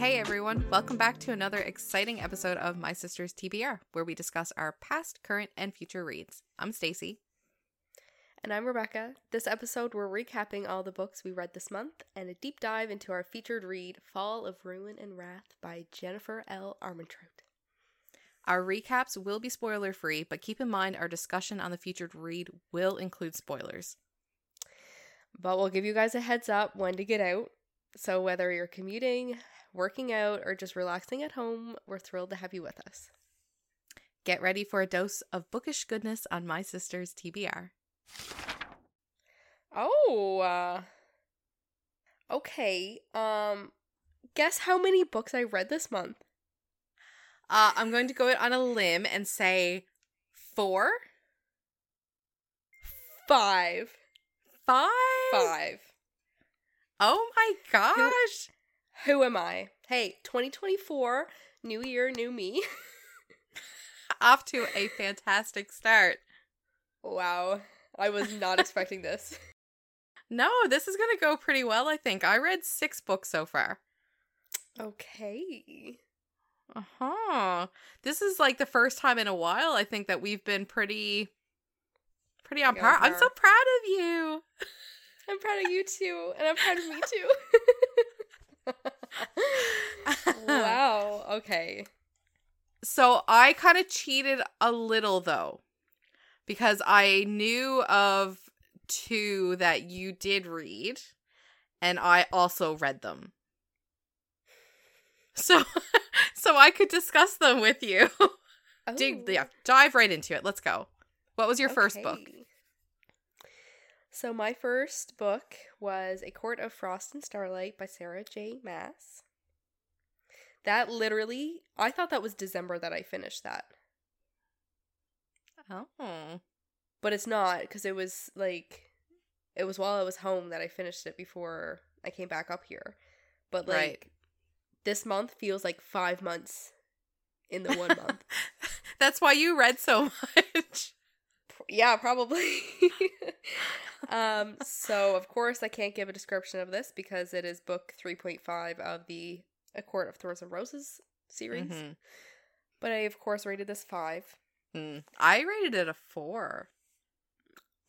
Hey everyone, welcome back to another exciting episode of My Sister's TBR, where we discuss our past, current, and future reads. I'm Stacy. And I'm Rebecca. This episode, we're recapping all the books we read this month and a deep dive into our featured read, Fall of Ruin and Wrath by Jennifer L. Armentrout. Our recaps will be spoiler free, but keep in mind our discussion on the featured read will include spoilers. But we'll give you guys a heads up when to get out. So whether you're commuting, working out, or just relaxing at home, we're thrilled to have you with us. Get ready for a dose of bookish goodness on My Sister's TBR. Oh, uh, okay. Um, guess how many books I read this month? Uh, I'm going to go out on a limb and say four, Five. five, Five. Oh my gosh! Who am I? Hey, 2024, new year, new me. Off to a fantastic start. wow, I was not expecting this. No, this is going to go pretty well, I think. I read six books so far. Okay. Uh huh. This is like the first time in a while, I think, that we've been pretty, pretty on par. I'm so proud of you. I'm proud of you too, and I'm proud of me too. Wow. Okay. So I kind of cheated a little though, because I knew of two that you did read, and I also read them. So, so I could discuss them with you. Dig, Oh, yeah, dive right into it. Let's go. What was your first book? So my first book was A Court of Frost and Starlight by Sarah J. Maas. That literally, I thought that was December that I finished that. Oh, but it's not because it was like it was while I was home that I finished it before I came back up here. But like Right. this month feels like five months in the one month. that's why you read so much. Yeah, probably. um, so of course I can't give a description of this because it is book three point five of the A Court of Thorns and Roses series. Mhm. But I of course rated this five. Mm. I rated it a four.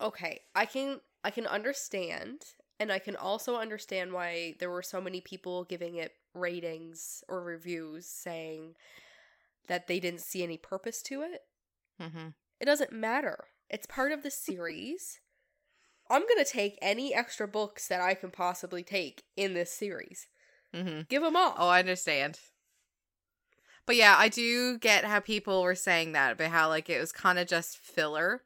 okay i can i can understand and i can also understand why there were so many people giving it ratings or reviews saying that they didn't see any purpose to it Mm-hmm. it doesn't matter it's part of the series i'm gonna take any extra books that i can possibly take in this series Mm-hmm. give them all Oh, I understand. But yeah, I do get how people were saying that, but how like it was kind of just filler.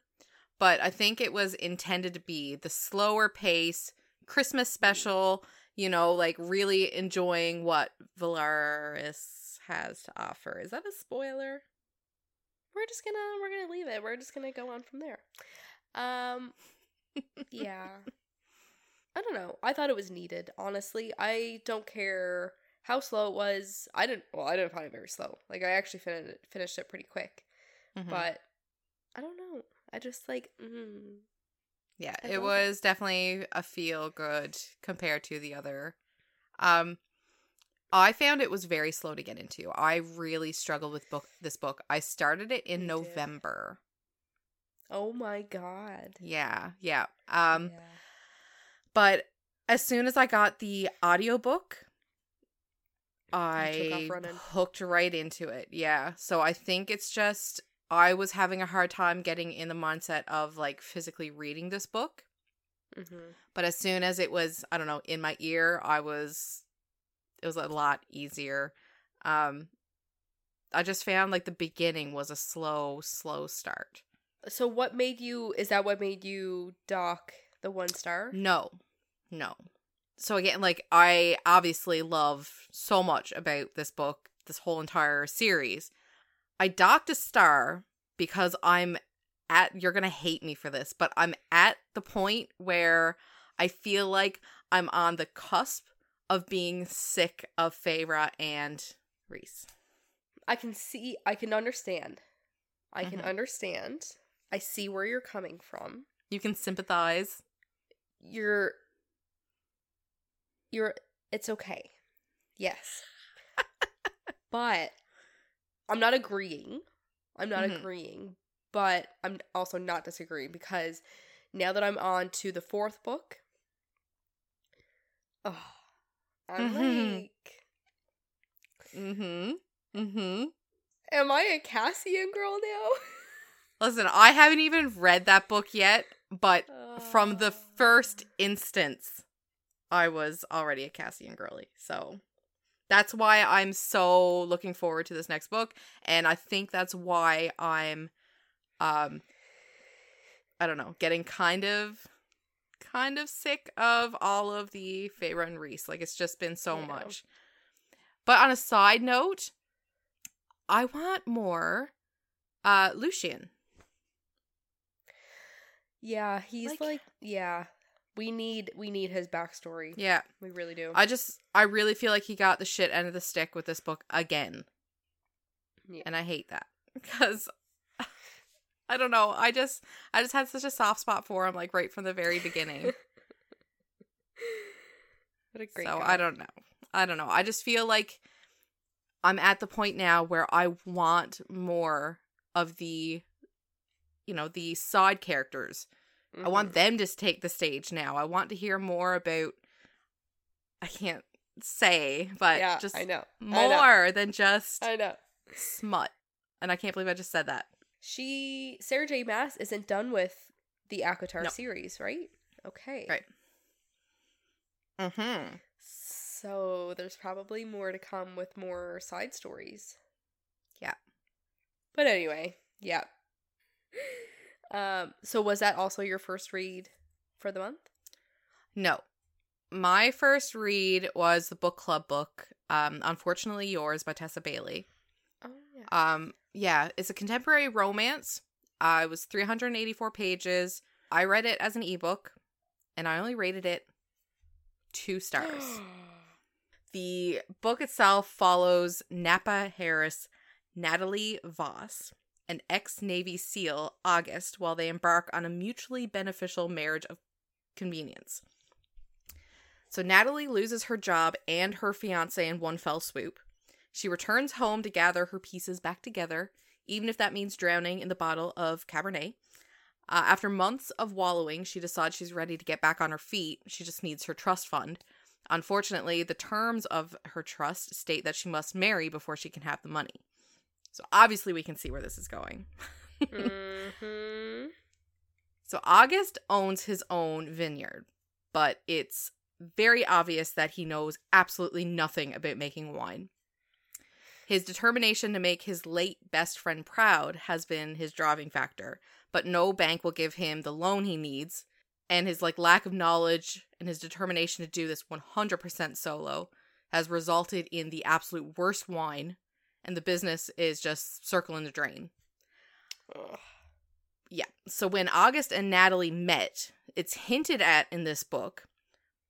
But I think it was intended to be the slower pace, Christmas special, you know, like really enjoying what Velaris has to offer. Is that a spoiler? We're just gonna we're gonna leave it. We're just gonna go on from there. Um yeah. I don't know. I thought it was needed honestly. I don't care how slow it was. I didn't well i didn't find it very slow. Like i actually fin- finished it pretty quick. Mhm. but i don't know. I just like mm, Yeah, it. was definitely a feel good compared to the other. Um I found it was very slow to get into. I really struggled with book this book. I started it in too. November. oh my god Yeah, yeah. Um Yeah. but as soon as I got the audiobook I hooked right into it. Yeah. So I think it's just I was having a hard time getting in the mindset of like physically reading this book. hmm But as soon as it was, I don't know, in my ear, I was it was a lot easier. Um I just found like the beginning was a slow, slow start. so what made you is that what made you dock the one star No. No. So again, like I obviously love so much about this book, this whole entire series. I docked a star because I'm at you're gonna hate me for this, but I'm at the point where I feel like I'm on the cusp of being sick of Feyre and Rhys. I can see, I can understand. I can Mhm. understand. I see where you're coming from. You can sympathize. You're, you're, it's okay. Yes. but I'm not agreeing. I'm not Mhm. agreeing, but I'm also not disagreeing because now that I'm on to the fourth book, oh, I'm Mhm. like, Mm-hmm. Mm-hmm. am I a Cassian girl now? Listen, I haven't even read that book yet, but from the Uh, first instance, I was already a Cassian girly. So that's why I'm so looking forward to this next book. And I think that's why I'm um I don't know, getting kind of kind of sick of all of the Feyre and Rhys. Like it's just been so much. But on a side note, I want more uh Lucien. yeah, he's like- like, yeah. We need we need his backstory. Yeah. We really do. I just I really feel like he got the shit end of the stick with this book again. Yeah. And I hate that because I don't know. I just I just had such a soft spot for him like right from the very beginning. what a great so guy. I don't know. I don't know. I just feel like I'm at the point now where I want more of the you know, the side characters. I want Mhm. them to take the stage now. I want to hear more about I can't say, but yeah, just I know. more than just I know. smut. And I can't believe I just said that. She Sarah J. Maas isn't done with the ACOTAR No. series, right? Okay. Right. Mm-hmm. So there's probably more to come with more side stories. Yeah. But anyway, yeah. Um so was that also your first read for the month? No. My first read was the book club book, um, Unfortunately Yours by Tessa Bailey. Oh yeah. Um, yeah, it's a contemporary romance. Uh, it was 384 pages. I read it as an ebook, and I only rated it two stars. The book itself follows Napa Harris, Natalie Vos, an ex Navy SEAL August while they embark on a mutually beneficial marriage of convenience. So Natalie loses her job and her fiance in one fell swoop. She returns home to gather her pieces back together, even if that means drowning in the bottle of Cabernet. Uh, after months of wallowing, she decides she's ready to get back on her feet. She just needs her trust fund. Unfortunately, the terms of her trust state that she must marry before she can have the money. So obviously, we can see where this is going. mm-hmm. So August owns his own vineyard, but it's very obvious that he knows absolutely nothing about making wine. His determination to make his late best friend proud has been his driving factor, but no bank will give him the loan he needs, and his like lack of knowledge and his determination to do this 100% solo has resulted in the absolute worst wine, and the business is just circling the drain yeah. So when August and Natalie met, it's hinted at in this book,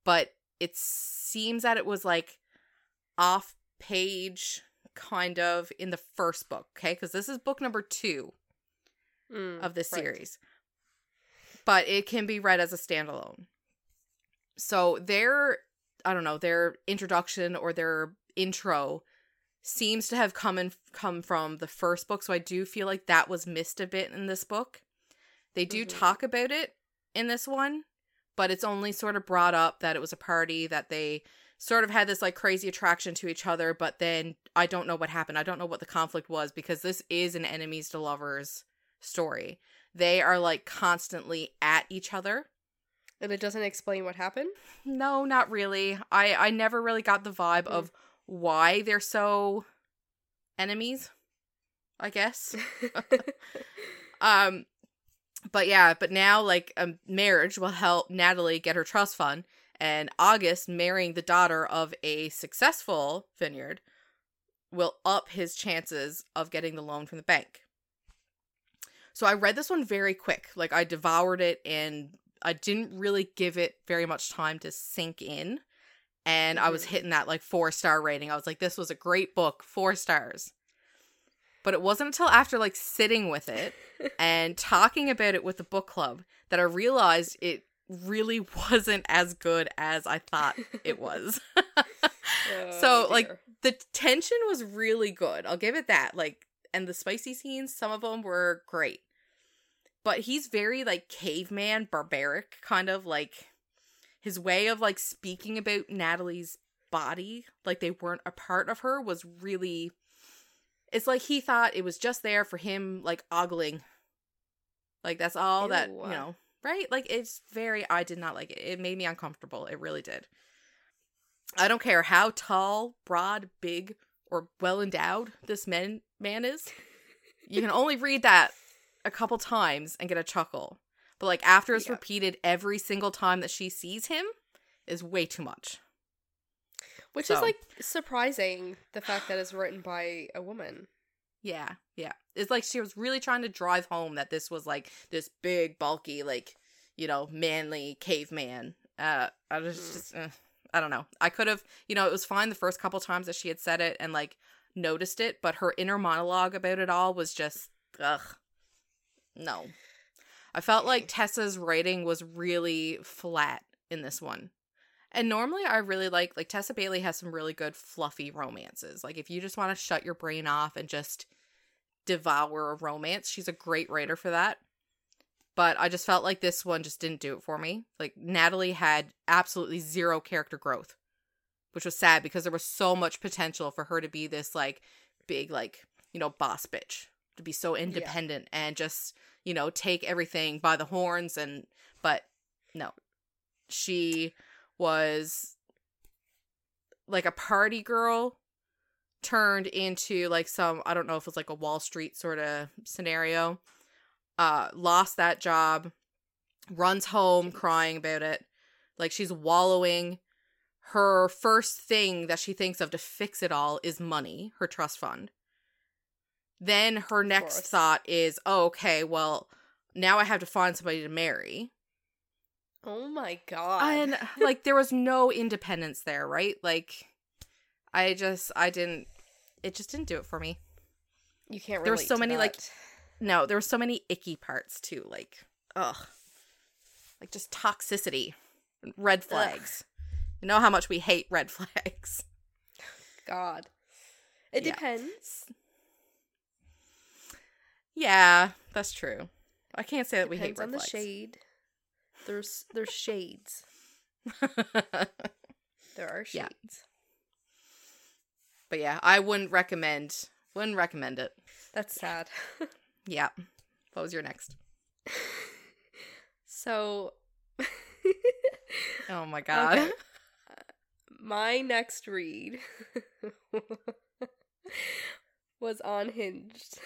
but it seems that it was like off page kind of in the first book, okay? Because this is book number two Mm, of this right. series. But it can be read as a standalone. So their I don't know, their introduction or their intro seems to have come in come from the first book, so I do feel like that was missed a bit in this book. They do Mhm. talk about it in this one, but it's only sort of brought up that it was a party that they sort of had this like crazy attraction to each other, but then I don't know what happened. I don't know what the conflict was because this is an enemies to lovers story. They are like constantly at each other. And it doesn't explain what happened? No, not really. I I never really got the vibe Hmm. of why they're so enemies. I guess. Um but yeah, but now like a marriage will help Natalie get her trust fund and August marrying the daughter of a successful vineyard will up his chances of getting the loan from the bank. So I read this one very quick. Like I devoured it and I didn't really give it very much time to sink in. And I was Mhm. hitting that like 4 star rating. I was like this was a great book, 4 stars. But it wasn't until after like sitting with it and talking about it with the book club that I realized it really wasn't as good as I thought it was. Oh, So, like, the tension was really good. I'll give it that. Like, and the spicy scenes, some of them were great. But he's very like caveman, barbaric, kind of like his way of like speaking about Natalie's body, like they weren't a part of her, was really. It's like he thought it was just there for him, like ogling. Like that's all that you know, right? Like it's very. I did not like it. It made me uncomfortable. It really did. I don't care how tall, broad, big, or well endowed this man man is. You can only read that a couple times and get a chuckle. But like after it's Yeah. repeated every single time that she sees him is way too much. Which is like surprising the fact that it's written by a woman. Yeah, yeah. It's like she was really trying to drive home that this was like this big, bulky, like, you know, manly caveman. Uh I was Mm. just uh, I don't know. I could have, you know, it was fine the first couple times that she had said it and like noticed it, but her inner monologue about it all was just ugh. No. I felt like Tessa's writing was really flat in this one. And normally I really like like Tessa Bailey has some really good fluffy romances. Like if you just want to shut your brain off and just devour a romance, she's a great writer for that. But I just felt like this one just didn't do it for me. Like Natalie had absolutely zero character growth, which was sad because there was so much potential for her to be this like big like, you know, boss bitch, to be so independent and just, you know, take everything by the horns and but no. She was like a party girl turned into like some I don't know if it was like a Wall Street sort of scenario. Uh lost that job, runs home crying about it. Like she's wallowing. Her first thing that she thinks of to fix it all is money, her trust fund. Then her next thought is, oh, okay, well, now I have to find somebody to marry. Oh my god. And like there was no independence there, right? Like I just I didn't it just didn't do it for me. you can't there were so many, like. No, there were so many icky parts too, like ugh. Like just toxicity. Red flags. You know how much we hate red flags. God. It Yeah. depends. Yeah, that's true. I can't say that we hate Depends red on the shade. There's there's shades. There are Yeah. But yeah, I wouldn't recommend wouldn't recommend it. That's sad. Yeah. What was your next? so Oh my god. Okay. my next read was Unhinged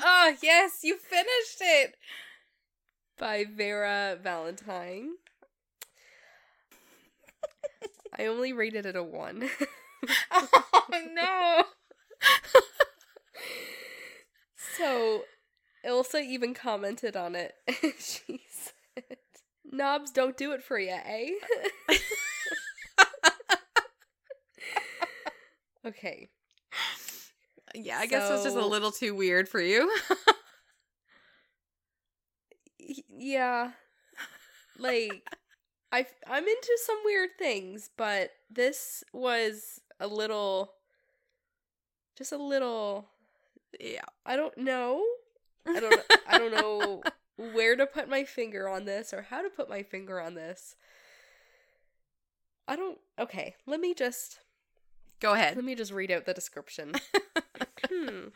oh yes, you finished it. by Vera Valentine. I only rated it a one. Oh no. so Ilsa even commented on it. she said, Knobs don't do it for you, eh? okay. Yeah, I guess it's just a little too weird for you. Yeah. Like I I'm into some weird things, but this was a little just a little yeah. I don't know. I don't I don't know where to put my finger on this or how to put my finger on this. I don't Okay, let me just Go ahead. let me just read out the description. hmm.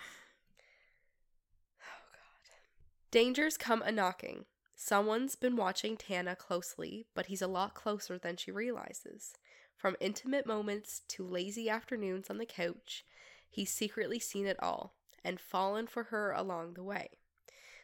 Oh god. Dangers come a knocking. Someone's been watching Tana closely, but he's a lot closer than she realizes. From intimate moments to lazy afternoons on the couch, he's secretly seen it all and fallen for her along the way.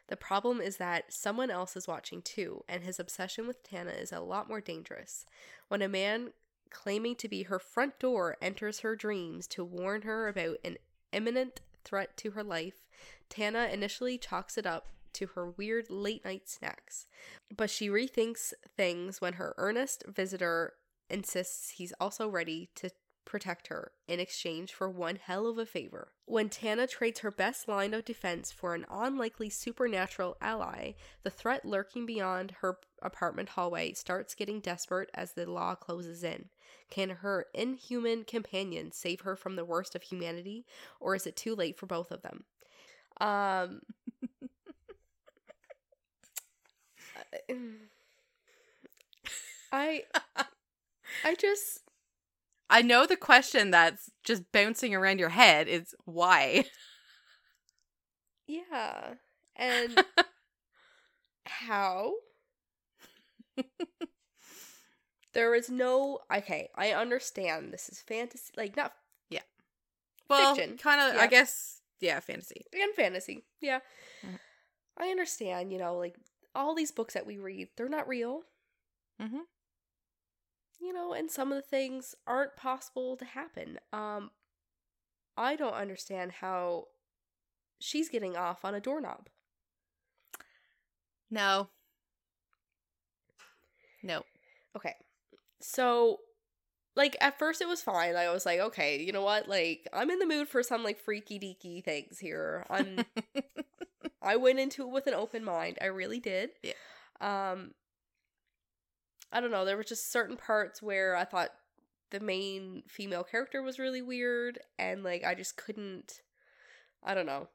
The problem is that someone else is watching too, and his obsession with Tana is a lot more dangerous. When a man claiming to be her front door enters her dreams to warn her about an imminent threat to her life, Tana initially chalks it up to her weird late night snacks. But she rethinks things when her earnest visitor insists he's also ready to protect her in exchange for one hell of a favor. When Tana trades her best line of defense for an unlikely supernatural ally, the threat lurking beyond her apartment hallway starts getting desperate as the law closes in. Can her inhuman companion save her from the worst of humanity, or is it too late for both of them? Um I I just I know the question that's just bouncing around your head is why. yeah. And how? there is no okay, I understand this is fantasy like not yeah. Well, Fiction. kind of. Yeah. I guess. Yeah, fantasy. and fantasy. Yeah. Mhm. I understand, you know, like all these books that we read, they're not real. Mhm. You know, and some of the things aren't possible to happen. Um I don't understand how she's getting off on a doorknob. No. No. Okay. So like at first it was fine. I was like, okay, you know what? Like I'm in the mood for some like freaky deaky things here. I'm I went into it with an open mind. I really did. Yeah. Um I don't know, there were just certain parts where I thought the main female character was really weird and like I just couldn't I don't know.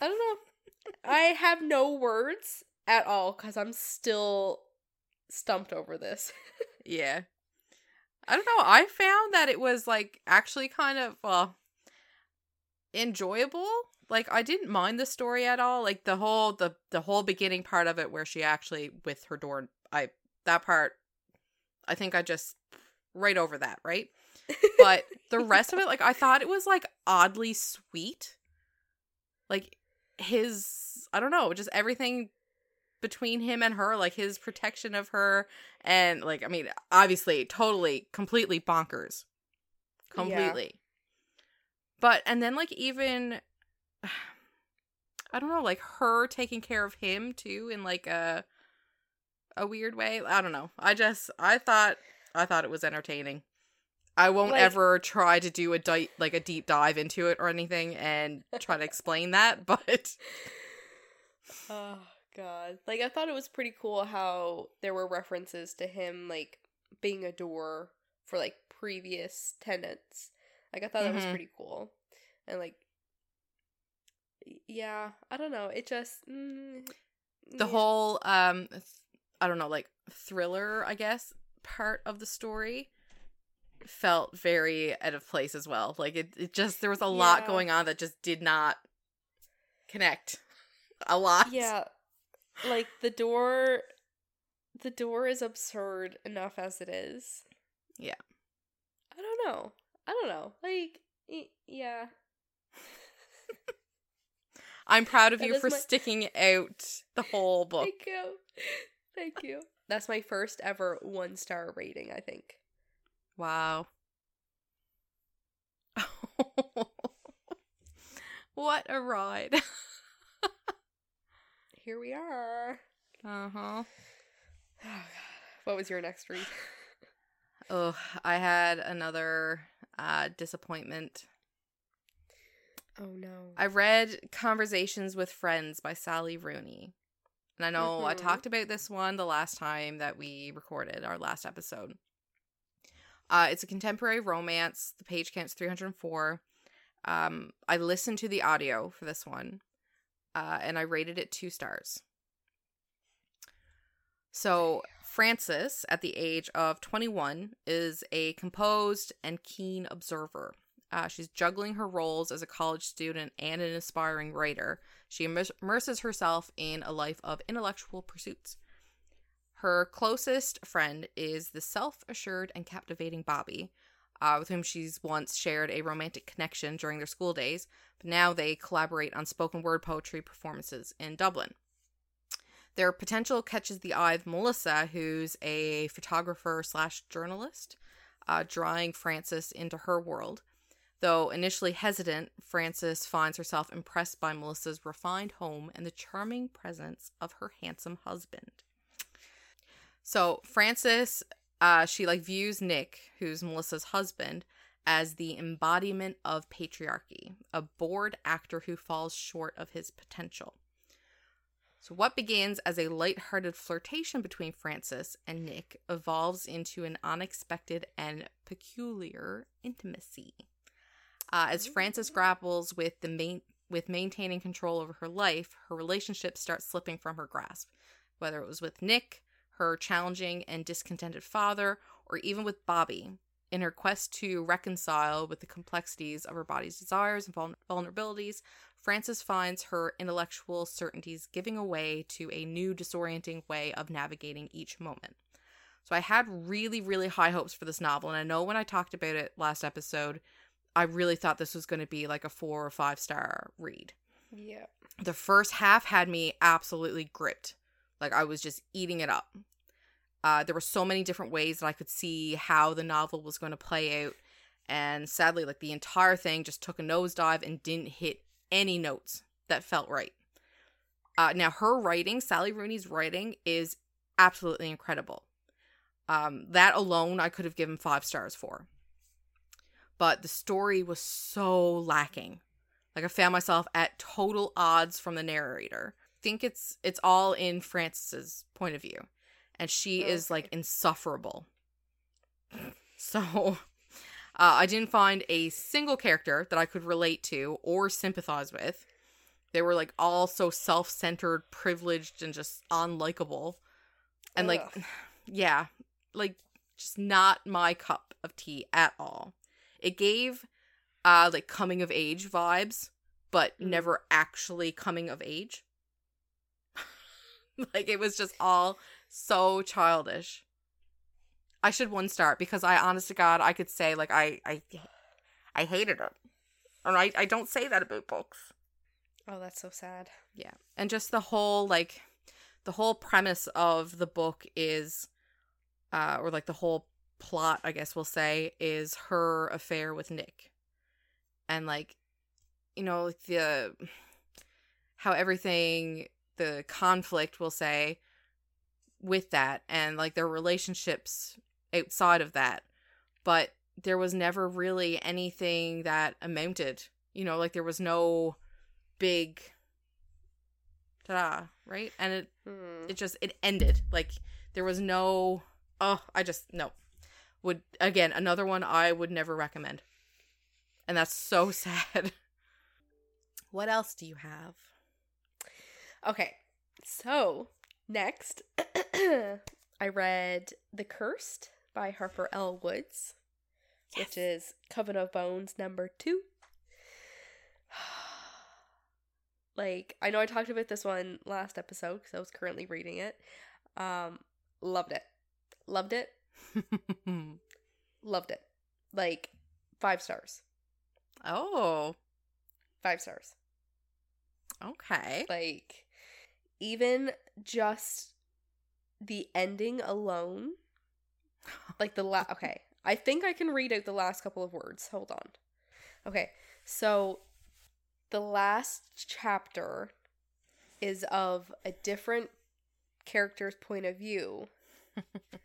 I don't know. I have no words at all cuz I'm still stumped over this. yeah. I don't know. I found that it was like actually kind of well enjoyable. Like I didn't mind the story at all. Like the whole the the whole beginning part of it where she actually with her door I that part I think I just right over that, right? But the rest of it like I thought it was like oddly sweet. Like his I don't know, just everything between him and her, like his protection of her and like I mean, obviously totally completely bonkers. Yeah. Completely. But and then like even I don't know, like her taking care of him too in like a a weird way. I don't know. I just I thought I thought it was entertaining. I won't Like- ever try to do a di- like a deep dive into it or anything and try to explain that, but Oh god. Like I thought it was pretty cool how there were references to him like being a door for like previous tenants. Like I thought that was Mhm. pretty cool. And like yeah, I don't know. It just mm, the yeah. whole um I don't know, like thriller, I guess, part of the story felt very out of place as well. Like it, it just there was a lot going on that just did not connect a lot. Yeah. Like the door the door is absurd enough as it is. Yeah. I don't know. I don't know. Like y- yeah. I'm proud of That you for my- sticking out the whole book. Thank you. That's my first ever one star rating, I think. Wow. what a ride. Here we are. Uh-huh. Oh, What was your next read? Oh, I had another uh disappointment. Oh no. I read Conversations with Friends by Sally Rooney. And I know I Mhm. talked about this one the last time that we recorded our last episode. Uh, it's a contemporary romance. The page count's 304. Um, I listened to the audio for this one, uh, and I rated it two stars. So, Frances, at the age of 21, is a composed and keen observer. Uh, she's juggling her roles as a college student and an aspiring writer. She immerses herself in a life of intellectual pursuits. Her closest friend is the self assured and captivating Bobby, uh, with whom she's once shared a romantic connection during their school days, but now they collaborate on spoken word poetry performances in Dublin. Their potential catches the eye of Melissa, who's a photographer slash journalist, uh, drawing Frances into her world. Though initially hesitant, Frances finds herself impressed by Melissa's refined home and the charming presence of her handsome husband. So, Frances uh, she like views Nick, who's Melissa's husband, as the embodiment of patriarchy, a bored actor who falls short of his potential. So, what begins as a light-hearted flirtation between Frances and Nick evolves into an unexpected and peculiar intimacy. Uh, as Frances grapples with the main with maintaining control over her life, her relationships start slipping from her grasp. Whether it was with Nick, her challenging and discontented father, or even with Bobby, in her quest to reconcile with the complexities of her body's desires and vulnerabilities, Frances finds her intellectual certainties giving away to a new disorienting way of navigating each moment. So I had really, really high hopes for this novel, and I know when I talked about it last episode, I really thought this was going to be like a four or five star read. Yeah. The first half had me absolutely gripped. Like I was just eating it up. Uh, there were so many different ways that I could see how the novel was going to play out. And sadly, like the entire thing just took a nosedive and didn't hit any notes that felt right. Uh, now, her writing, Sally Rooney's writing, is absolutely incredible. Um, that alone, I could have given five stars for. But the story was so lacking. Like I found myself at total odds from the narrator. I think it's it's all in Frances's point of view and she okay. is like insufferable. So, uh, I didn't find a single character that I could relate to or sympathize with. They were like all so self centered, privileged, and just unlikable. And Ugh. like, yeah, like just not my cup of tea at all. It gave uh like coming of age vibes, but mm. never actually coming of age. like it was just all so childish. I should one star because I honest to God I could say like I I I hated it. And I, I don't say that about books. Oh, that's so sad. Yeah. And just the whole like the whole premise of the book is uh or like the whole plot, I guess we'll say, is her affair with Nick. And like you know, like the how everything the conflict we'll say with that and like their relationships outside of that. But there was never really anything that amounted, you know, like there was no big ta right? And it hmm. it just it ended. Like there was no oh, I just no. Would again, another one I would never recommend. And that's so sad. what else do you have? Okay. So, Next, I read The Cursed by Harper L. Woods, yes. which is Coven of Bones number two. like, I know I talked about this one last episode because I was currently reading it. Um, loved it. Loved it. loved it. Like, five stars. Oh. Five stars. Okay. Like, even just the ending alone, like the last. Okay, I think I can read out the last couple of words. Hold on. Okay, so the last chapter is of a different character's point of view.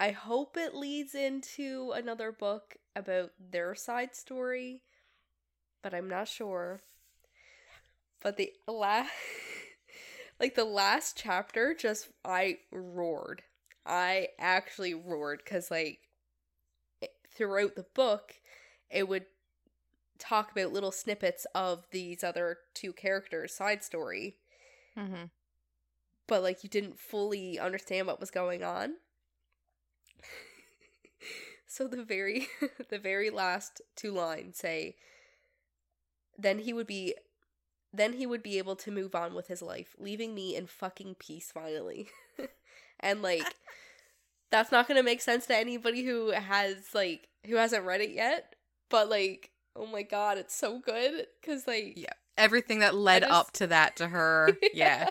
I hope it leads into another book about their side story, but I'm not sure. But the last like the last chapter just I roared. I actually roared cuz like throughout the book it would talk about little snippets of these other two characters side story. hmm But like you didn't fully understand what was going on. so the very the very last two lines say then he would be then he would be able to move on with his life, leaving me in fucking peace finally. and like that's not going to make sense to anybody who has like who hasn't read it yet, but like oh my god, it's so good cuz like yeah, everything that led just... up to that to her. yeah.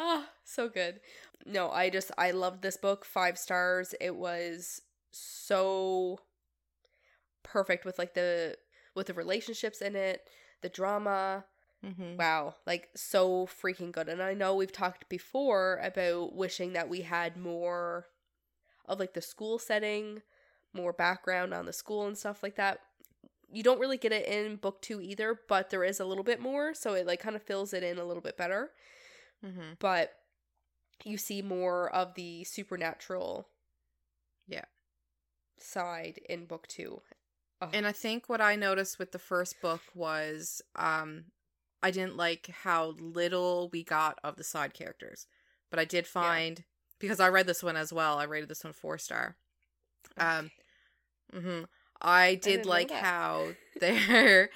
Ah, oh, so good. No, I just I loved this book. 5 stars. It was so perfect with like the with the relationships in it the drama, Mm-hmm. wow, like so freaking good. And I know we've talked before about wishing that we had more of like the school setting, more background on the school and stuff like that. You don't really get it in book 2 either, but there is a little bit more, so it like kind of fills it in a little bit better. Mm-hmm. But you see more of the supernatural Yeah. side in book 2. Oh, And I think what I noticed with the first book was um I didn't like how little we got of the side characters. But I did find because I read this one as well. I rated this one 4 star. Um mhm. I did didn't like how there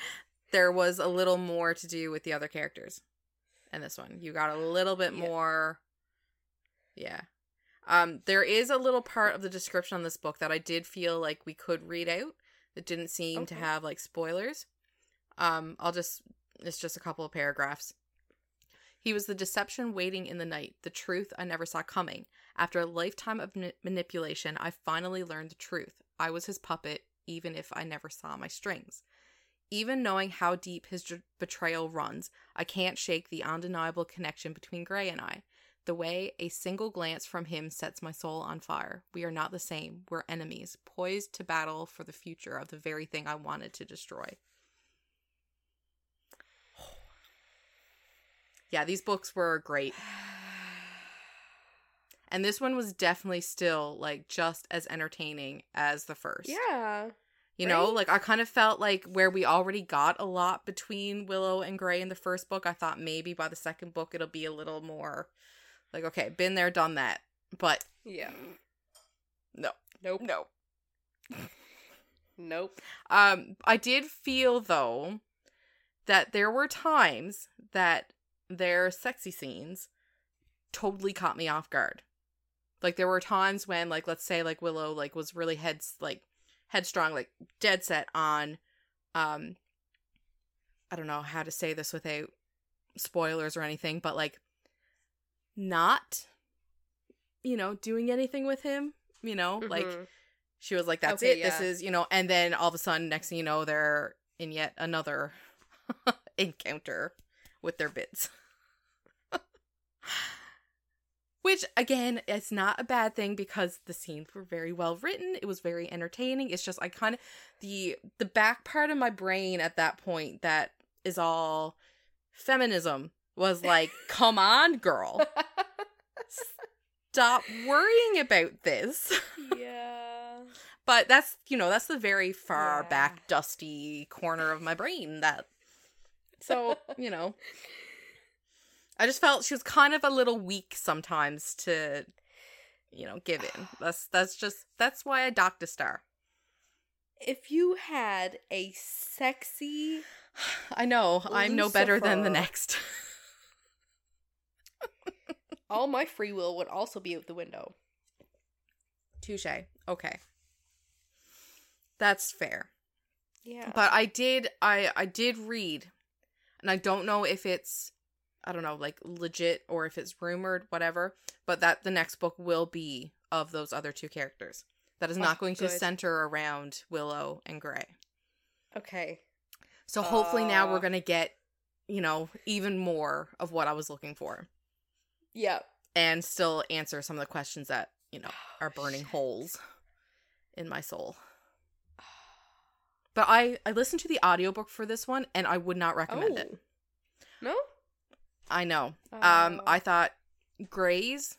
there was a little more to do with the other characters in this one. You got a little bit Yeah. more yeah. Um there is a little part of the description on this book that I did feel like we could read out that didn't seem to have like spoilers. Um I'll just it's just a couple of paragraphs. He was the deception waiting in the night, the truth I never saw coming. After a lifetime of ni- manipulation, I finally learned the truth. I was his puppet, even if I never saw my strings. Even knowing how deep his betrayal runs, I can't shake the undeniable connection between Gray and I. The way a single glance from him sets my soul on fire. We are not the same. We're enemies, poised to battle for the future of the very thing I wanted to destroy. Yeah, these books were great. And this one was definitely still like just as entertaining as the first. yeah. You know, right? like I kind of felt like where we already got a lot between Willow and Gray in the first book, I thought maybe by the second book it'll be a little more like okay, been there, done that. But Yeah. no. Nope. No. Nope. Um I did feel though that there were times that their sexy scenes totally caught me off guard. Like there were times when like let's say like Willow like was really heads like headstrong like dead set on um I don't know how to say this without spoilers or anything, but like not you know doing anything with him, you know, like Mhm. she was like, "That's Okay, it. This is you know." And then all of a sudden, next thing you know, they're in yet another encounter with their bits. Which again, it's not a bad thing because the scenes were very well written. It was very entertaining. It's just I kind of the the back part of my brain at that point that is all feminism was like, "Come on, girl. Stop worrying about this." yeah. But that's you know that's the very far Yeah. back dusty corner of my brain that so you know I just felt she was kind of a little weak sometimes to you know give in. That's that's just that's why I docked a star. if you had a sexy I know I'm no better than the next. all my free will would also be out the window. Touche. Okay. That's fair. Yeah. But I did I I did read and I don't know if it's I don't know like legit or if it's rumored whatever, but that the next book will be of those other two characters. That is not Oh, going to center around Willow and Gray. okay. So hopefully now Uh. we're going to get, you know, even more of what I was looking for Yeah. and still answer some of the questions that, you know, are Oh, burning shit. holes in my soul. But I I listened to the audiobook for this one and I would not recommend it. Oh. No? I know. Um Oh. I thought Gray's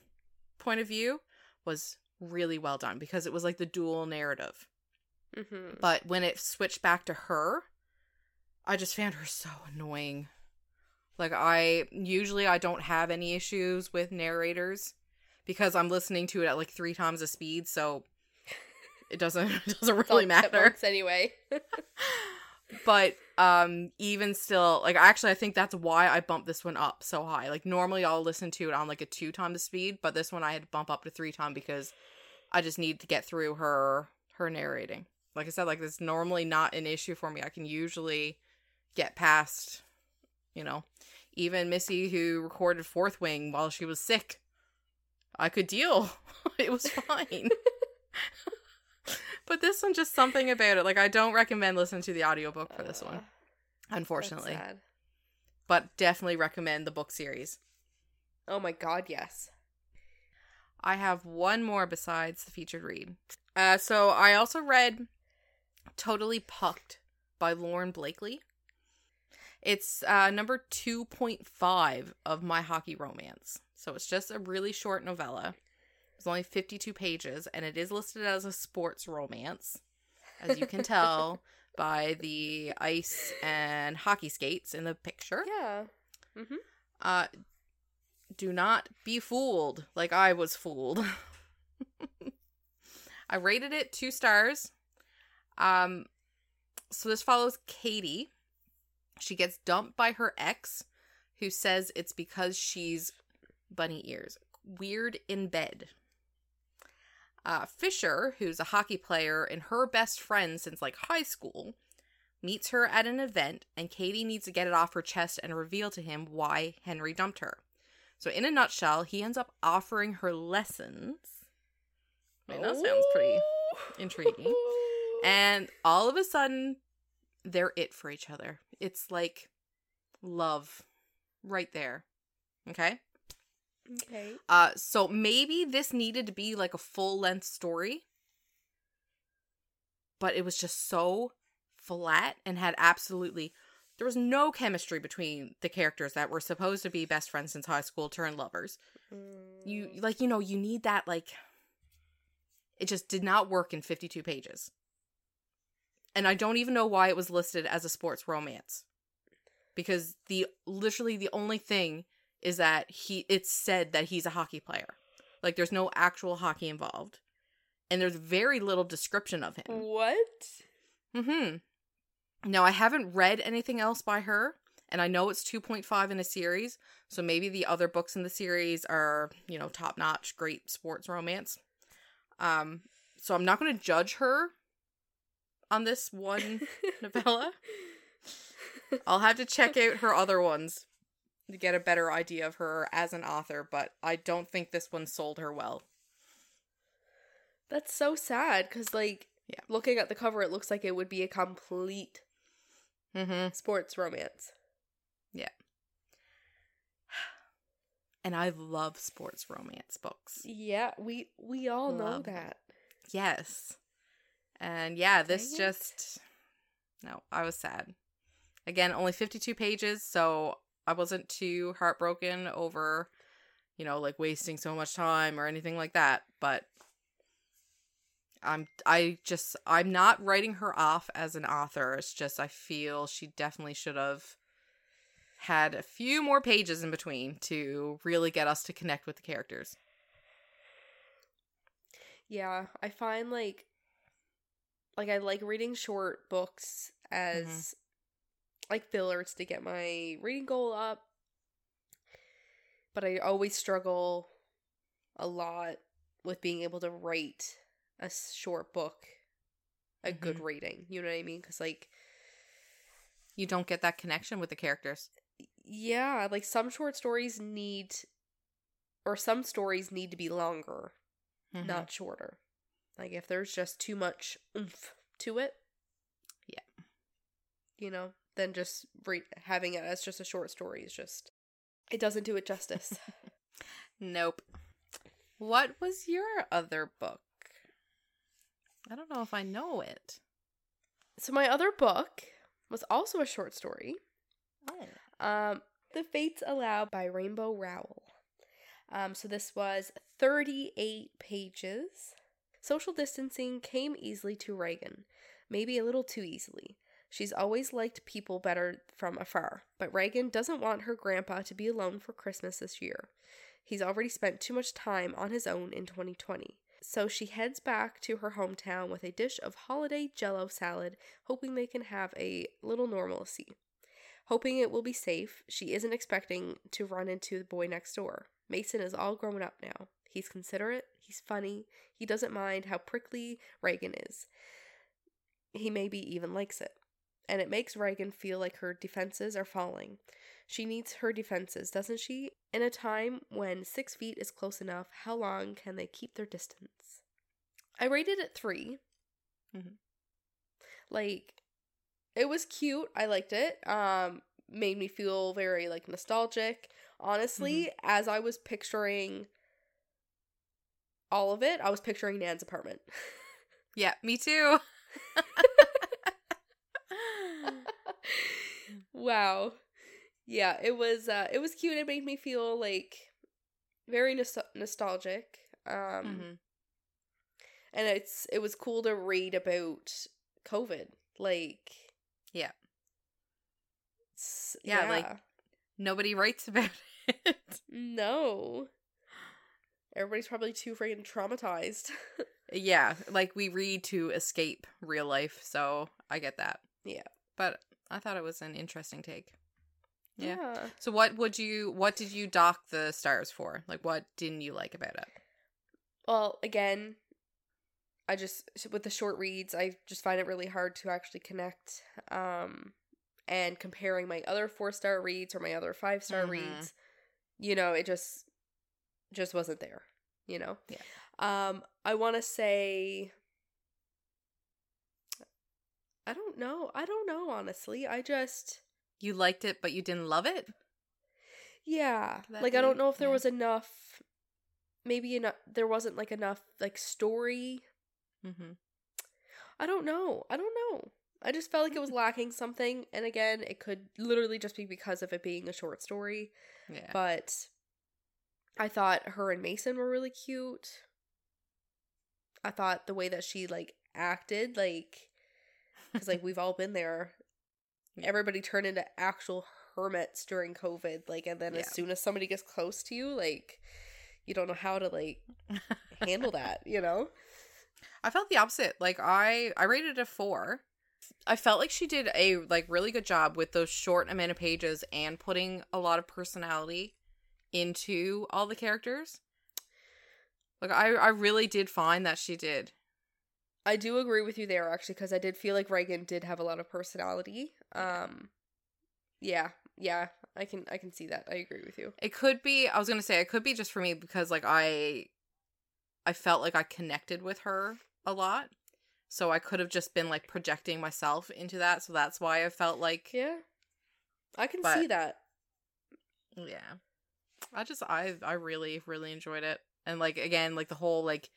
point of view was really well done because it was like the dual narrative. Mm-hmm. But when it switched back to her, I just found her so annoying. Like I usually I don't have any issues with narrators because I'm listening to it at like 3 times the speed, so it doesn't it doesn't really matter. anyway. but um even still like actually i think that's why i bumped this one up so high like normally i'll listen to it on like a two time the speed but this one i had to bump up to three time because i just need to get through her her narrating like i said like it's normally not an issue for me i can usually get past you know even missy who recorded fourth wing while she was sick i could deal it was fine but this one just something about it like i don't recommend listening to the audiobook for this one unfortunately but definitely recommend the book series. Oh my god, yes. I have one more besides the featured read. Uh, so I also read Totally Pucked by Lauren Blakely. It's uh, number 2.5 of My Hockey Romance. So it's just a really short novella. It's only 52 pages, and it is listed as a sports romance, as you can tell by the ice and hockey skates in the picture. Yeah. Mm-hmm. Uh, do not be fooled like I was fooled. I rated it two stars. Um, so this follows Katie. She gets dumped by her ex, who says it's because she's bunny ears, weird in bed. Uh, Fisher, who's a hockey player and her best friend since like high school, meets her at an event, and Katie needs to get it off her chest and reveal to him why Henry dumped her. So, in a nutshell, he ends up offering her lessons. I mean, that sounds pretty intriguing. And all of a sudden, they're it for each other. It's like love right there. Okay? Okay. Uh so maybe this needed to be like a full length story. But it was just so flat and had absolutely there was no chemistry between the characters that were supposed to be best friends since high school turned lovers. You like you know, you need that like it just did not work in 52 pages. And I don't even know why it was listed as a sports romance. Because the literally the only thing is that he it's said that he's a hockey player. Like there's no actual hockey involved. And there's very little description of him. What? Mhm. Now I haven't read anything else by her and I know it's 2.5 in a series, so maybe the other books in the series are, you know, top-notch great sports romance. Um so I'm not going to judge her on this one novella. I'll have to check out her other ones to get a better idea of her as an author, but I don't think this one sold her well. That's so sad because, like, Yeah. looking at the cover, it looks like it would be a complete Mm-hmm. sports romance. Yeah. And I love sports romance books. Yeah, we we all know Love that. Yes. And yeah, this just no, I was sad. Again, only 52 pages, so I wasn't too heartbroken over you know, like wasting so much time or anything like that, but I'm I just I'm not writing her off as an author. It's just I feel she definitely should have had a few more pages in between to really get us to connect with the characters. Yeah, I find like like I like reading short books as like fillers to get my reading goal up. But I always struggle a lot with being able to write a short book a good reading. You know what I mean? Cuz like You don't get that connection with the characters. yeah, like some short stories need or some stories need to be longer, Mhm. not shorter. Like if there's just too much oomph to it, Yeah. you know, then just re- having it as just a short story is just it doesn't do it justice. Nope. What was your other book? I don't know if I know it. so my other book was also a short story. Oh. Um, The Fates Allow by Rainbow Rowell. Um, so this was 38 pages. Social distancing came easily to Reagan, maybe a little too easily. She's always liked people better from afar, but Reagan doesn't want her grandpa to be alone for Christmas this year. He's already spent too much time on his own in 2020. So she heads back to her hometown with a dish of holiday jello salad, hoping they can have a little normalcy. Hoping it will be safe, she isn't expecting to run into the boy next door. Mason is all grown up now. He's considerate, he's funny, he doesn't mind how prickly Reagan is. He maybe even likes it. And it makes Reagan feel like her defenses are falling. She needs her defenses, doesn't she? In a time when six feet is close enough, how long can they keep their distance? I rated it 3 Mhm. Like, it was cute. I liked it. Um, made me feel very like nostalgic. Honestly, as I was picturing all of it, I was picturing Nan's apartment. Yeah, me too. wow. Yeah, it was uh it was cute. It made me feel like very nos- nostalgic. Um Mhm. and it's it was cool to read about COVID. Like Yeah. s- Yeah, like- Nobody writes about it. no. Everybody's probably too freaking traumatized. yeah, like we read to escape real life, so I get that. Yeah. But I thought it was an interesting take. Yeah. yeah. So what would you what did you dock the stars for? Like what didn't you like about it? Well, again, I just with the short reads, I just find it really hard to actually connect. Um, and comparing my other four star reads or my other five star Mhm. reads, you know, it just just wasn't there. You know. Yeah. Um, I want to say. I don't know. I don't know. Honestly, I just You liked it but you didn't love it? yeah. That Like I don't know if there yeah. was enough. Maybe enough. There wasn't like enough like story Mm-hmm. I don't know. I don't know. I just felt like it was lacking something. And again, it could literally just be because of it being a short story. Yeah. But I thought her and Mason were really cute. I thought the way that she like acted, like, because like we've all been there. Everybody turned into actual hermits during COVID. Like, and then Yeah. as soon as somebody gets close to you, like, you don't know how to like handle that, you know? I felt the opposite. Like I I rated it a 4. I felt like she did a like really good job with those short amount of pages and putting a lot of personality into all the characters. Like I I really did find that she did. I do agree with you there actually because I did feel like Reagan did have a lot of personality. Um yeah, yeah, I can I can see that. I agree with you. It could be I was going to say it could be just for me because like I I felt like I connected with her a lot. So I could have just been like projecting myself into that, so that's why I felt like Yeah. I can But- see that. Yeah. I just I I really really enjoyed it. And like again, like the whole like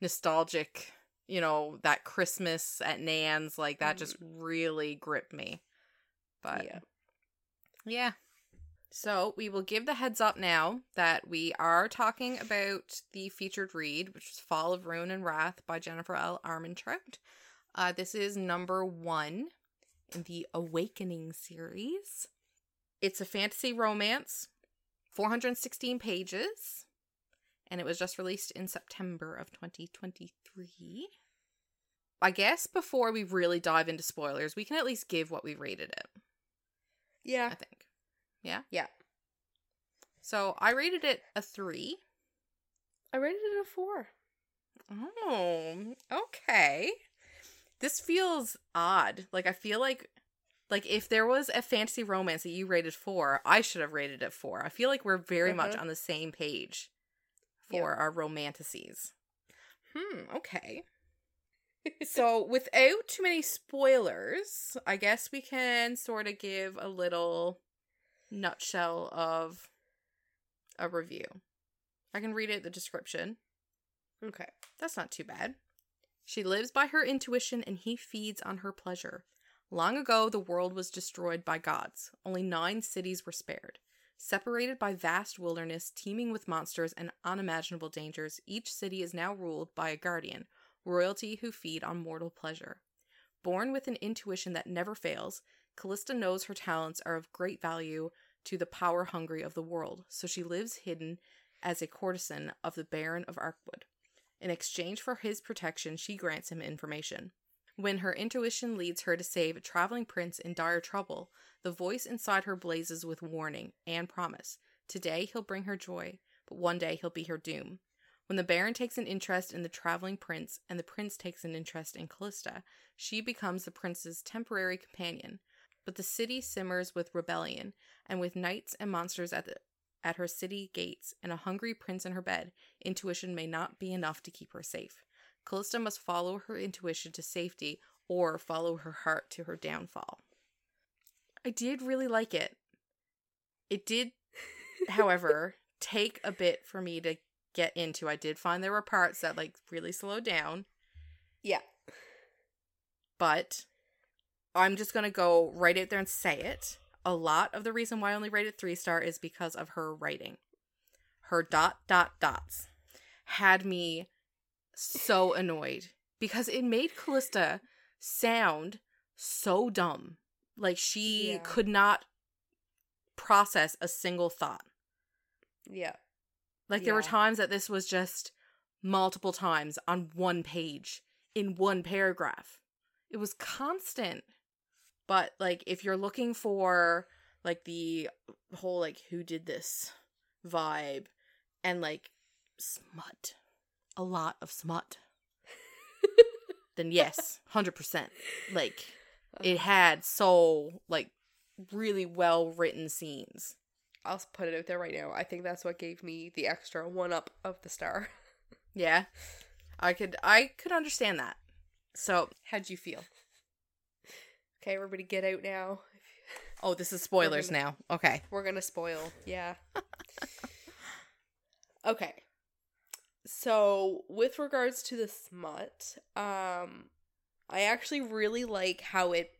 nostalgic, you know, that Christmas at Nan's like that just really gripped me. But yeah. yeah. So we will give the heads up now that we are talking about the featured read, which is Fall of Ruin and Wrath by Jennifer L. Armentrout. Uh, this is number one in the Awakening series. It's a fantasy romance, 416 pages, and it was just released in September of 2023. I guess before we really dive into spoilers, we can at least give what we rated it. Yeah. I think. Yeah? Yeah. So I rated it a three. I rated it a 4. Oh, okay. This feels odd. Like I feel like like if there was a fantasy romance that you rated four, I should have rated it four. I feel like we're very much Mhm. on the same page Yeah. for our romanticises. Hmm, okay. so without too many spoilers, I guess we can sort of give a little nutshell of a review. I can read it the description. okay. That's not too bad. She lives by her intuition and he feeds on her pleasure. Long ago, the world was destroyed by gods. Only nine cities were spared. Separated by vast wilderness teeming with monsters and unimaginable dangers, each city is now ruled by a guardian, royalty who feed on mortal pleasure. Born with an intuition that never fails, Callista knows her talents are of great value to the power hungry of the world, so she lives hidden as a courtesan of the Baron of Archwood. In exchange for his protection, she grants him information. When her intuition leads her to save a traveling prince in dire trouble, the voice inside her blazes with warning and promise. Today he'll bring her joy, but one day he'll be her doom. When the Baron takes an interest in the traveling prince and the prince takes an interest in Callista, she becomes the prince's temporary companion. But the city simmers with rebellion, and with knights and monsters at the at her city gates and a hungry prince in her bed, intuition may not be enough to keep her safe. Callista must follow her intuition to safety or follow her heart to her downfall. I did really like it. It did, however, take a bit for me to get into. I did find there were parts that like really slowed down, Yeah. but I'm just gonna go right out there and say it. A lot of the reason why I only rated three star is because of her writing. Her dot dot dots had me so annoyed because it made Callista sound so dumb. Like she Yeah. could not process a single thought. Yeah. Like there were times that this was just multiple times on one page in one paragraph. It was constant. But like if you're looking for like the whole like who did this vibe and like smut, a lot of smut, then yes, 100%. Like it had so like really well written scenes. I'll put it out there right now. I think that's what gave me the extra one up of the star. Yeah. I could I could understand that. So, how'd you feel? Okay, everybody get out now. Oh, this is spoilers gonna- now. Okay. We're gonna spoil. Yeah. okay. So with regards to the smut, um I actually really like how it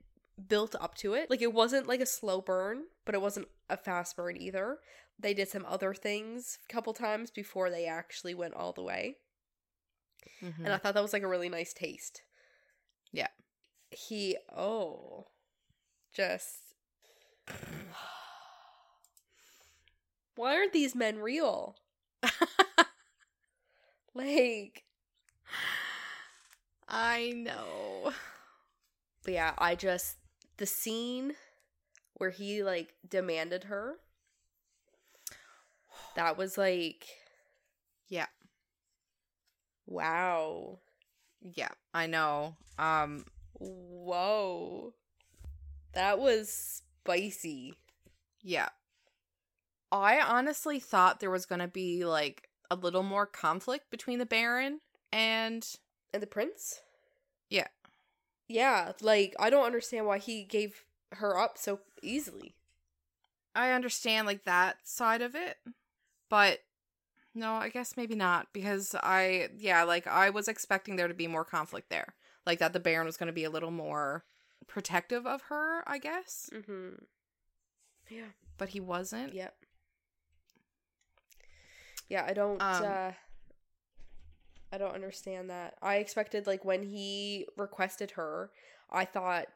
built up to it. Like it wasn't like a slow burn, but it wasn't a fast burn either. They did some other things a couple times before they actually went all the way. Mhm. And I thought that was like a really nice taste. Yeah. He oh just Why aren't these men real? Like I know. but yeah, I just the scene where he like demanded her that was like Yeah. wow. Yeah, I know. Um Whoa. That was spicy. yeah. I honestly thought there was going to be like a little more conflict between the Baron and And the prince? Yeah. Yeah, like I don't understand why he gave her up so easily. I understand like that side of it, but no, I guess maybe not because I yeah, like I was expecting there to be more conflict there. Like that the Baron was going to be a little more protective of her, I guess, Mm-hmm. Yeah. but he wasn't. Yep. Yeah, I don't Um, uh I don't understand that. I expected like when he requested her, I thought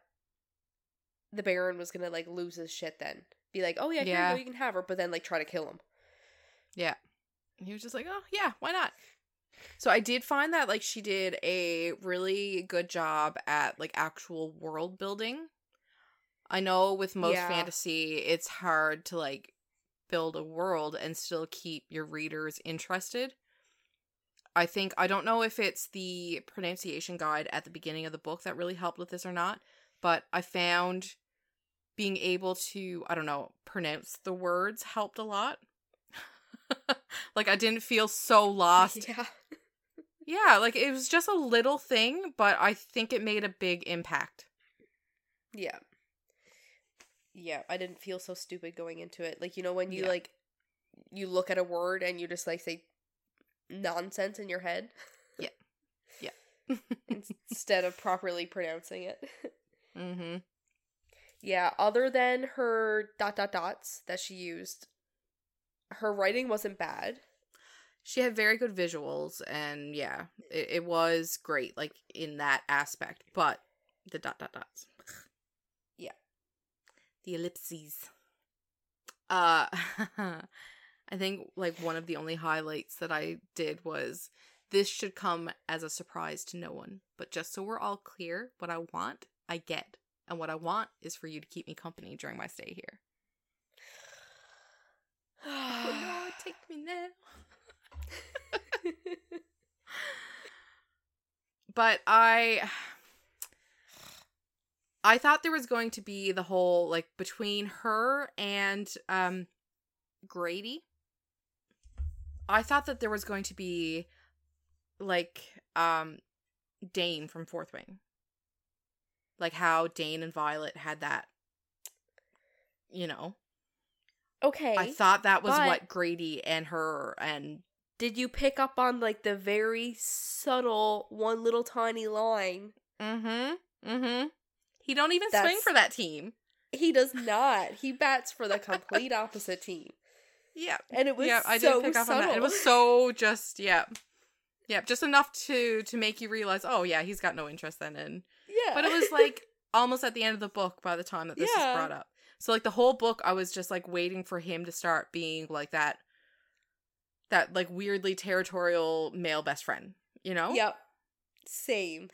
the Baron was gonna like lose his shit then. Be like, Oh yeah, Yeah. you go, you can have her, but then like try to kill him. Yeah. He was just like, "Oh, yeah, why not?" So I did find that like she did a really good job at like actual world building. I know with most Yeah. fantasy it's hard to like build a world and still keep your readers interested. I think I don't know if it's the pronunciation guide at the beginning of the book that really helped with this or not, but I found being able to, I don't know, pronounce the words helped a lot. like I didn't feel so lost. Yeah. Yeah, like it was just a little thing, but I think it made a big impact. Yeah. Yeah, I didn't feel so stupid going into it. Like, you know, when you Yeah. like you look at a word and you just like say nonsense in your head Yeah. Yeah. instead of properly pronouncing it. mm-hmm. yeah, other than her dot dot dots that she used, her writing wasn't bad. She had very good visuals, and yeah, it, it was great, like in that aspect. But the dot dot dots. The ellipses. Uh, I think like one of the only highlights that I did was this should come as a surprise to no one, but just so we're all clear, what I want, I get, and what I want is for you to keep me company during my stay here. Oh no, take me now. but I I thought there was going to be the whole like between her and um Grady. I thought that there was going to be like um Dain from Fourth Wing. Like how Dain and Violet had that you know. Okay. I thought that was what Grady and her and Did you pick up on like the very subtle one little tiny line? mm-hmm mm-hmm he don't even swing for that team. He does not. He bats for the complete opposite team. Yeah. And it was yeah, I so did pick up subtle. on that. It was so just yeah. Yeah, just enough to to make you realize, oh yeah, he's got no interest then in yeah. but it was like almost at the end of the book by the time that this Yeah. is brought up. So like the whole book I was just like waiting for him to start being like that that like weirdly territorial male best friend, you know? Yep. Same.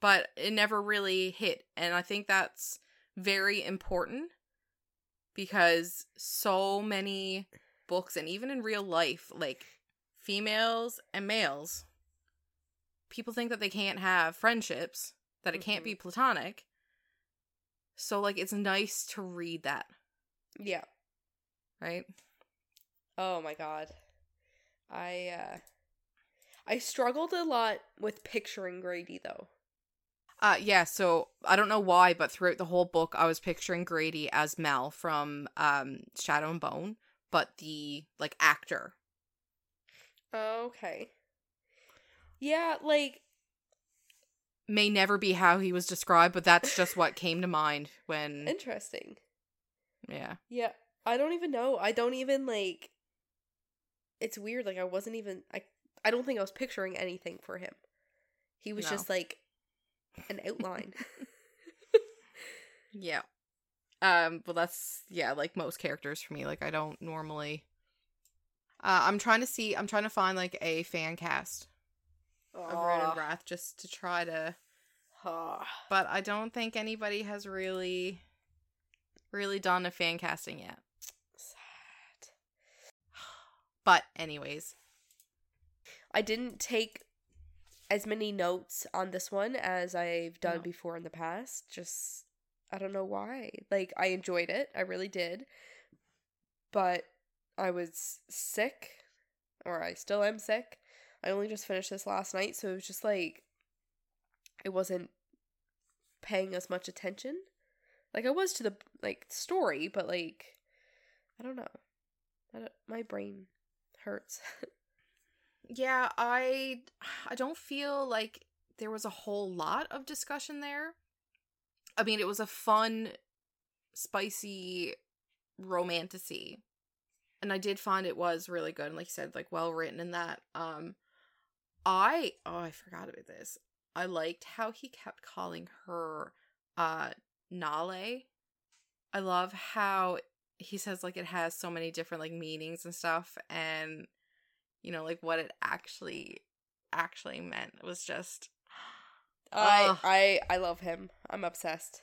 But it never really hit and I think that's very important because so many books and even in real life like females and males people think that they can't have friendships that it can't be platonic so like it's nice to read that Yeah. right Oh my god. I uh I struggled a lot with picturing Grady though. Uh yeah so i don't know why but throughout the whole book i was picturing grady as Mal from um shadow and bone but the like actor Okay. Yeah, like may never be how he was described but that's just what came to mind when interesting. yeah Yeah. I don't even know. I don't even like it's weird like I wasn't even I I don't think I was picturing anything for him. He was No. just like an outline. Yeah. Um, well that's yeah, like most characters for me. Like I don't normally uh I'm trying to see I'm trying to find like a fan cast of Ruin and Wrath just to try to but I don't think anybody has really really done a fan casting yet. Sad. But anyways, I didn't take as many notes on this one as I've done No. before in the past. Just I don't know why. Like I enjoyed it. I really did. But I was sick or I still am sick. I only just finished this last night, so it was just like I wasn't paying as much attention. Like I was to the like story, but like I don't know. I don't, my brain hurts. yeah, I I don't feel like there was a whole lot of discussion there. I mean, it was a fun, spicy romantasy. And I did find it was really good and like you said, like well written in that. Um I oh I forgot about this. I liked how he kept calling her uh na'laa. I love how he says like it has so many different like meanings and stuff and you know like what it actually actually meant it was just I Ugh. I I love him. I'm obsessed.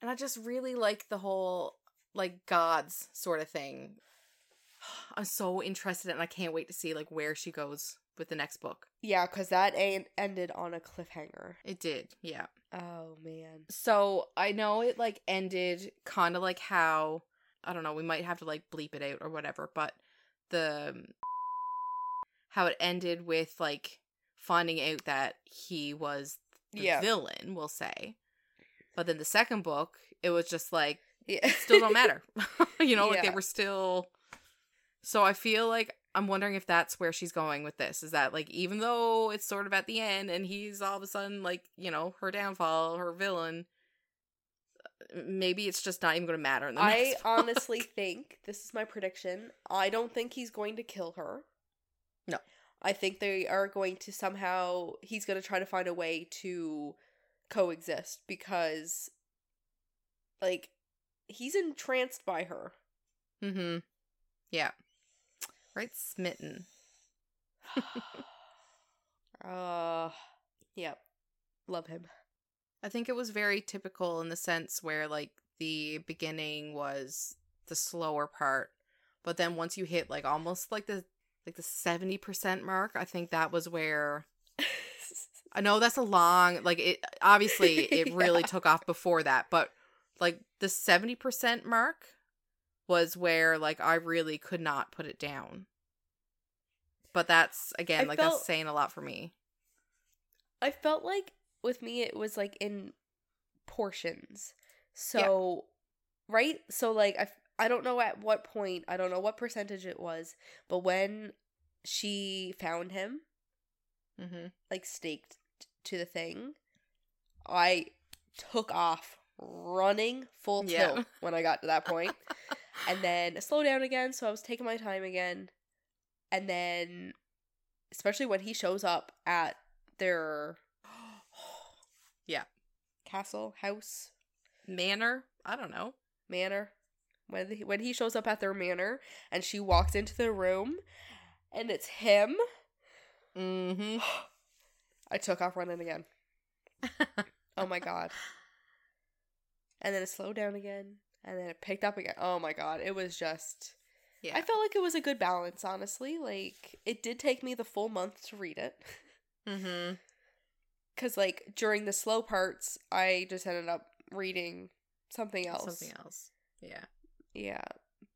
and i just really like the whole like gods sort of thing i'm so interested and i can't wait to see like where she goes with the next book Yeah, cuz that ain't ended on a cliffhanger. it did yeah Oh man. so i know it like ended kind of like how i don't know we might have to like bleep it out or whatever but the how it ended with like finding out that he was the Yeah. villain we'll say but then the second book it was just like Yeah. still don't matter. you know, like they were still. So I feel like I'm wondering if that's where she's going with this. Is that like even though it's sort of at the end and he's all of a sudden like you know her downfall, her villain. Uh, maybe it's just not even going to matter. In the I honestly think this is my prediction. I don't think he's going to kill her. I think they are going to somehow he's going to try to find a way to coexist because like he's entranced by her. Mm-hmm. Yeah. Right, smitten. uh yep. Love him. I think it was very typical in the sense where like the beginning was the slower part, but then once you hit like almost like the like the 70% mark, I think that was where I know that's a long like it obviously it really took off before that, but like the 70% mark was where like I really could not put it down. But that's again I like felt- that's saying a lot for me. I felt like with me it was like in portions. So right? So like I I don't know at what point, I don't know what percentage it was, but when she found him Mm-hmm. like staked to the thing, I took off running full tilt when I got to that point. and then slow down again, so I was taking my time again. And then especially when he shows up at their Yeah. castle, house, Manor? I don't know. manor. When he, when he shows up at their manor and she walks into the room and it's him, Mm-hmm. I took off running again. Oh my god. And then it slowed down again. And then it picked up again. Oh my god. It was just yeah. I felt like it was a good balance, honestly. Like it did take me the full month to read it. mm-hmm. Cause like during the slow parts, I just ended up reading something else. Something else. Yeah. Yeah.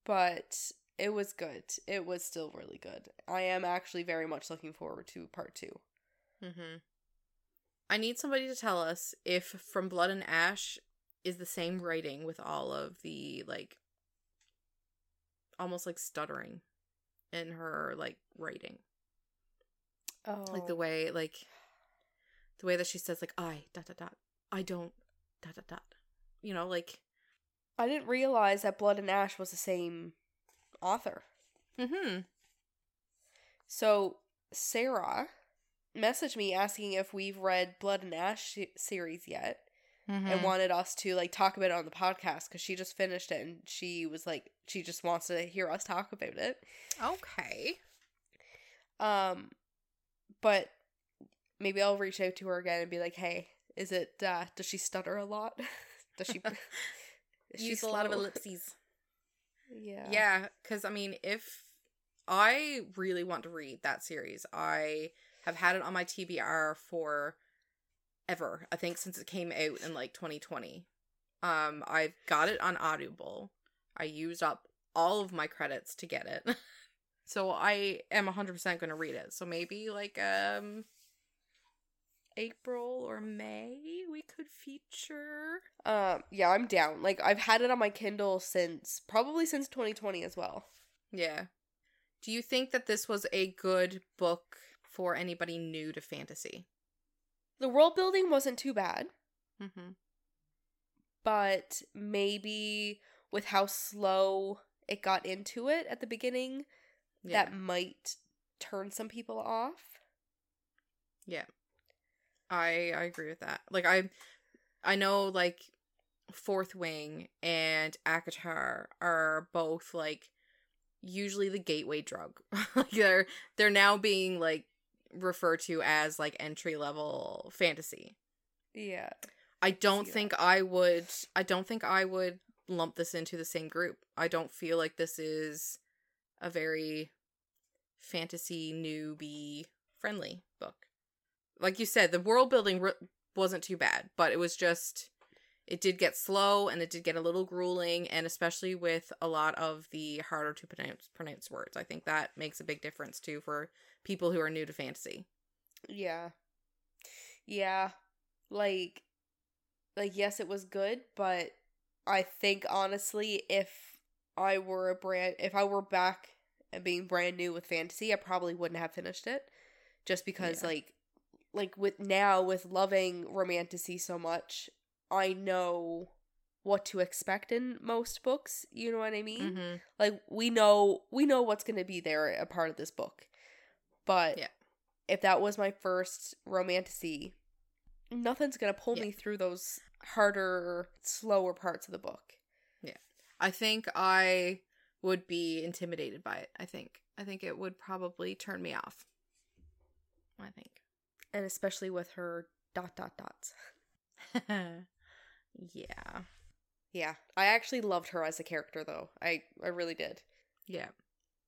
But it was good. It was still really good. I am actually very much looking forward to part two. Mm-hmm. I need somebody to tell us if From Blood and Ash is the same writing with all of the like almost like stuttering in her like writing. Oh. Like the way like the way that she says like I dot dot dot I don't dot dot dot. You know, like I didn't realize that Blood and Ash was the same author. mm-hmm. So Sarah messaged me asking if we've read Blood and Ash se- series yet Mm-hmm. and wanted us to like talk about it on the podcast because she just finished it and she was like she just wants to hear us talk about it. Okay. Um, but maybe I'll reach out to her again and be like, "Hey, is it? uh Does she stutter a lot? does she? is she Use a lot of ellipses. Yeah. Yeah, because I mean, if I really want to read that series, I have had it on my TBR for ever. I think since it came out in like 2020. Um, I've got it on Audible. I used up all of my credits to get it, so I am 100% going to read it. So maybe like um April or May we could feature. Um. Yeah, I'm down. Like I've had it on my Kindle since probably since 2020 as well. Yeah. Do you think that this was a good book for anybody new to fantasy? The world building wasn't too bad, Mm-hmm. but maybe with how slow it got into it at the beginning, Yeah. that might turn some people off. yeah. I I agree with that. Like I I know like Fourth Wing and ACOTAR are both like usually the gateway drug. like they're they're now being like referred to as like entry level fantasy. Yeah. I don't that. think I would I don't think I would lump this into the same group. I don't feel like this is a very fantasy newbie friendly book. Like you said, the world building re- wasn't too bad, but it was just it did get slow and it did get a little grueling and especially with a lot of the harder to pronounce pronounce words. I think that makes a big difference too for people who are new to fantasy. Yeah. Yeah. Like like yes, it was good, but I think honestly if I were a brand if I were back and being brand new with fantasy, I probably wouldn't have finished it. Just because Yeah. like like with now with loving romantasy so much, I know what to expect in most books, you know what I mean? Mm-hmm. like we know we know what's going to be there a part of this book but Yeah. if that was my first romantasy nothing's going to pull Yeah. me through those harder slower parts of the book Yeah. I think I would be intimidated by it. I think. I think it would probably turn me off. I think. And especially with her dot dot dots. Yeah. yeah. I actually loved her as a character though. I i really did. Yeah.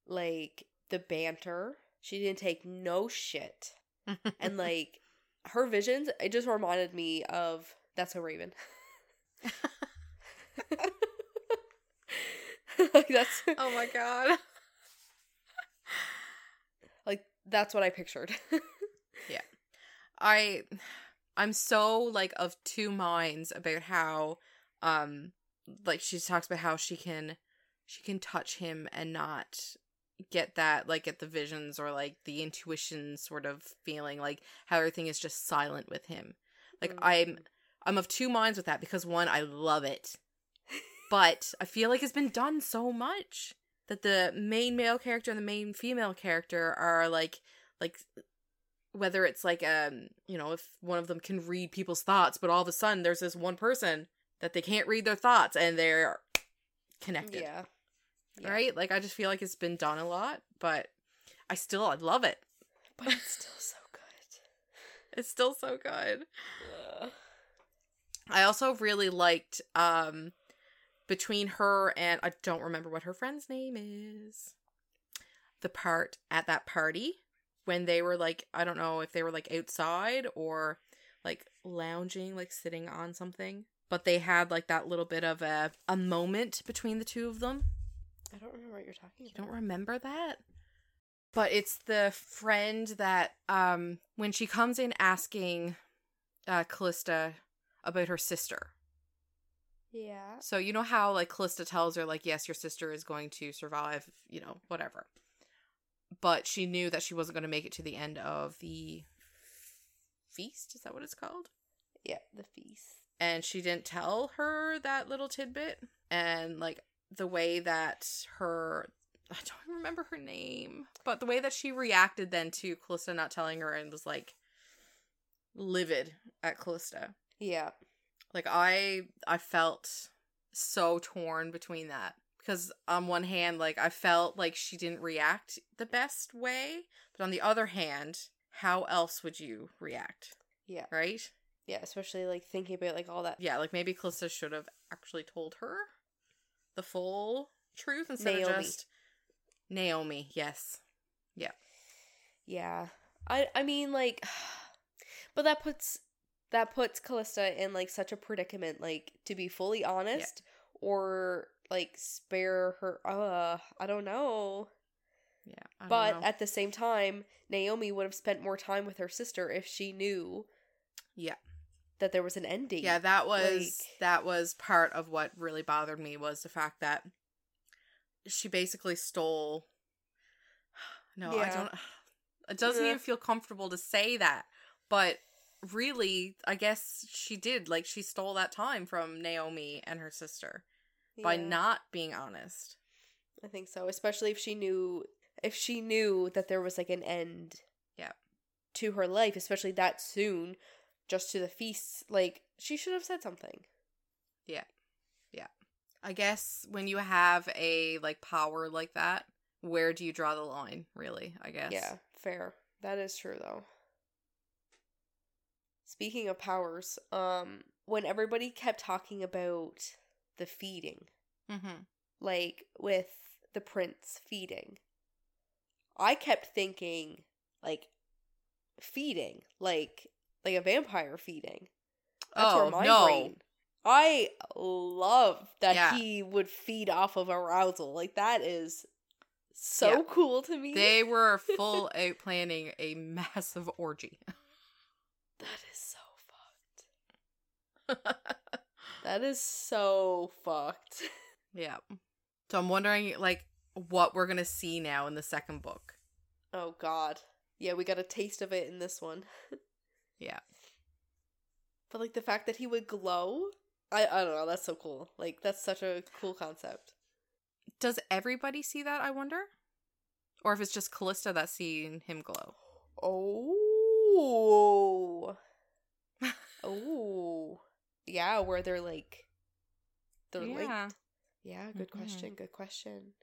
like the banter she didn't take no shit. And like her visions it just reminded me of that's a raven. Like that's oh my god. like that's what i pictured I I'm so like of two minds about how um like she talks about how she can she can touch him and not get that like get the visions or like the intuition sort of feeling like how everything is just silent with him like i'm Mm. i'm of two minds with that because one i love it but i feel like it's been done so much that the main male character and the main female character are like like whether it's like um you know if one of them can read people's thoughts but all of a sudden there's this one person that they can't read their thoughts and they're connected Yeah. Yeah. right like i just feel like it's been done a lot but i still i love it But it's still so good. it's still so good Ugh. i also really liked um between her and i don't remember what her friend's name is the part at that party when they were like i don't know if they were like outside or like lounging like sitting on something but they had like that little bit of a a moment between the two of them I don't remember what you're talking You don't remember that? But it's the friend that um when she comes in asking uh Callista about her sister. Yeah. So you know how like Callista tells her like yes your sister is going to survive, you know, whatever. But she knew that she wasn't going to make it to the end of the feast, is that what it's called? Yeah. The feast. and she didn't tell her that little tidbit and like the way that her I don't remember her name, but the way that she reacted then to Callista not telling her and was like livid at Callista. Yeah. Like I I felt so torn between that because on one hand like I felt like she didn't react the best way, but on the other hand, how else would you react, Yeah. right? Yeah. Especially like thinking about like all that. Yeah, like maybe Callista should have actually told her the full truth instead Naomi. of just Naomi. Yes. Yeah. Yeah i I mean like but that puts that puts Callista in like such a predicament like to be fully honest or like spare her uh I don't know. Yeah. I don't but know. at the same time Naomi would have spent more time with her sister if she knew yeah, that there was an ending. yeah, that was like- that was part of what really bothered me was the fact that she basically stole. No, I don't. It doesn't Yeah. even feel comfortable to say that, but really, I guess she did. Like she stole that time from Naomi and her sister by Yeah. not being honest. I think so, especially if she knew if she knew that there was like an end Yeah. to her life, especially that soon, just to the feasts, like she should have said something. Yeah. Yeah. I guess when you have a like power like that, where do you draw the line, really? I guess. Yeah, fair. That is true though. Speaking of powers, um when everybody kept talking about the feeding, Mm-hmm. like with the prince feeding, I kept thinking like feeding, like like a vampire feeding. That's oh where my no. brain. I love that Yeah. he would feed off of arousal. Like that is so Yeah. cool to me. They were full out planning a massive orgy. that is so fucked. That is so fucked. yeah. So I'm wondering, like, what we're gonna see now in the second book. Oh god. Yeah, we got a taste of it in this one. Yeah. But like the fact that he would glow, I I don't know, that's so cool. Like that's such a cool concept. Does everybody see that? I wonder, or if it's just Callista that's seeing him glow. Oh. oh. Yeah, where they're like they're yeah. linked. Yeah, good Mhm. question. Good question.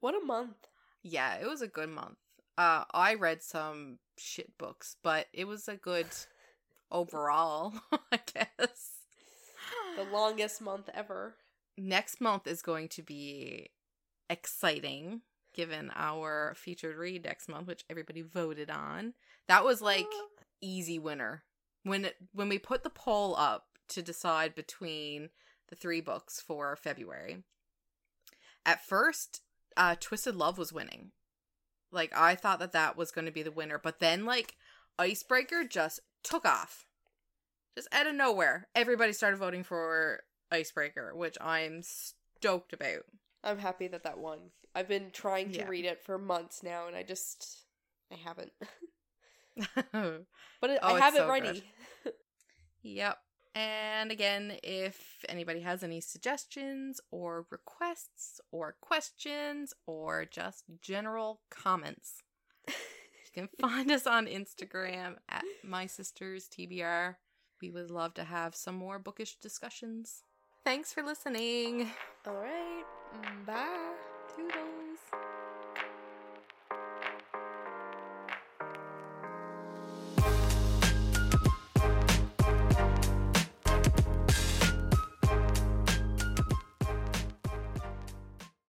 What a month. Yeah, it was a good month. Uh, I read some shit books, but it was a good overall, I guess. The longest month ever. Next month is going to be exciting, given our featured read next month, which everybody voted on. That was like easy winner. When it, when we put the poll up to decide between the three books for February, at first, uh, Twisted Love was winning. Like I thought that that was going to be the winner, but then like Icebreaker just took off, just out of nowhere. Everybody started voting for icebreaker, which I'm stoked about. I'm happy that that won. I've been trying to Yeah. read it for months now, and I just I haven't. But it, Oh, I have it so ready. And again, if anybody has any suggestions or requests or questions or just general comments, you can find us on Instagram at my sisters TBR. We would love to have some more bookish discussions. Thanks for listening. All right. Bye. Toodles.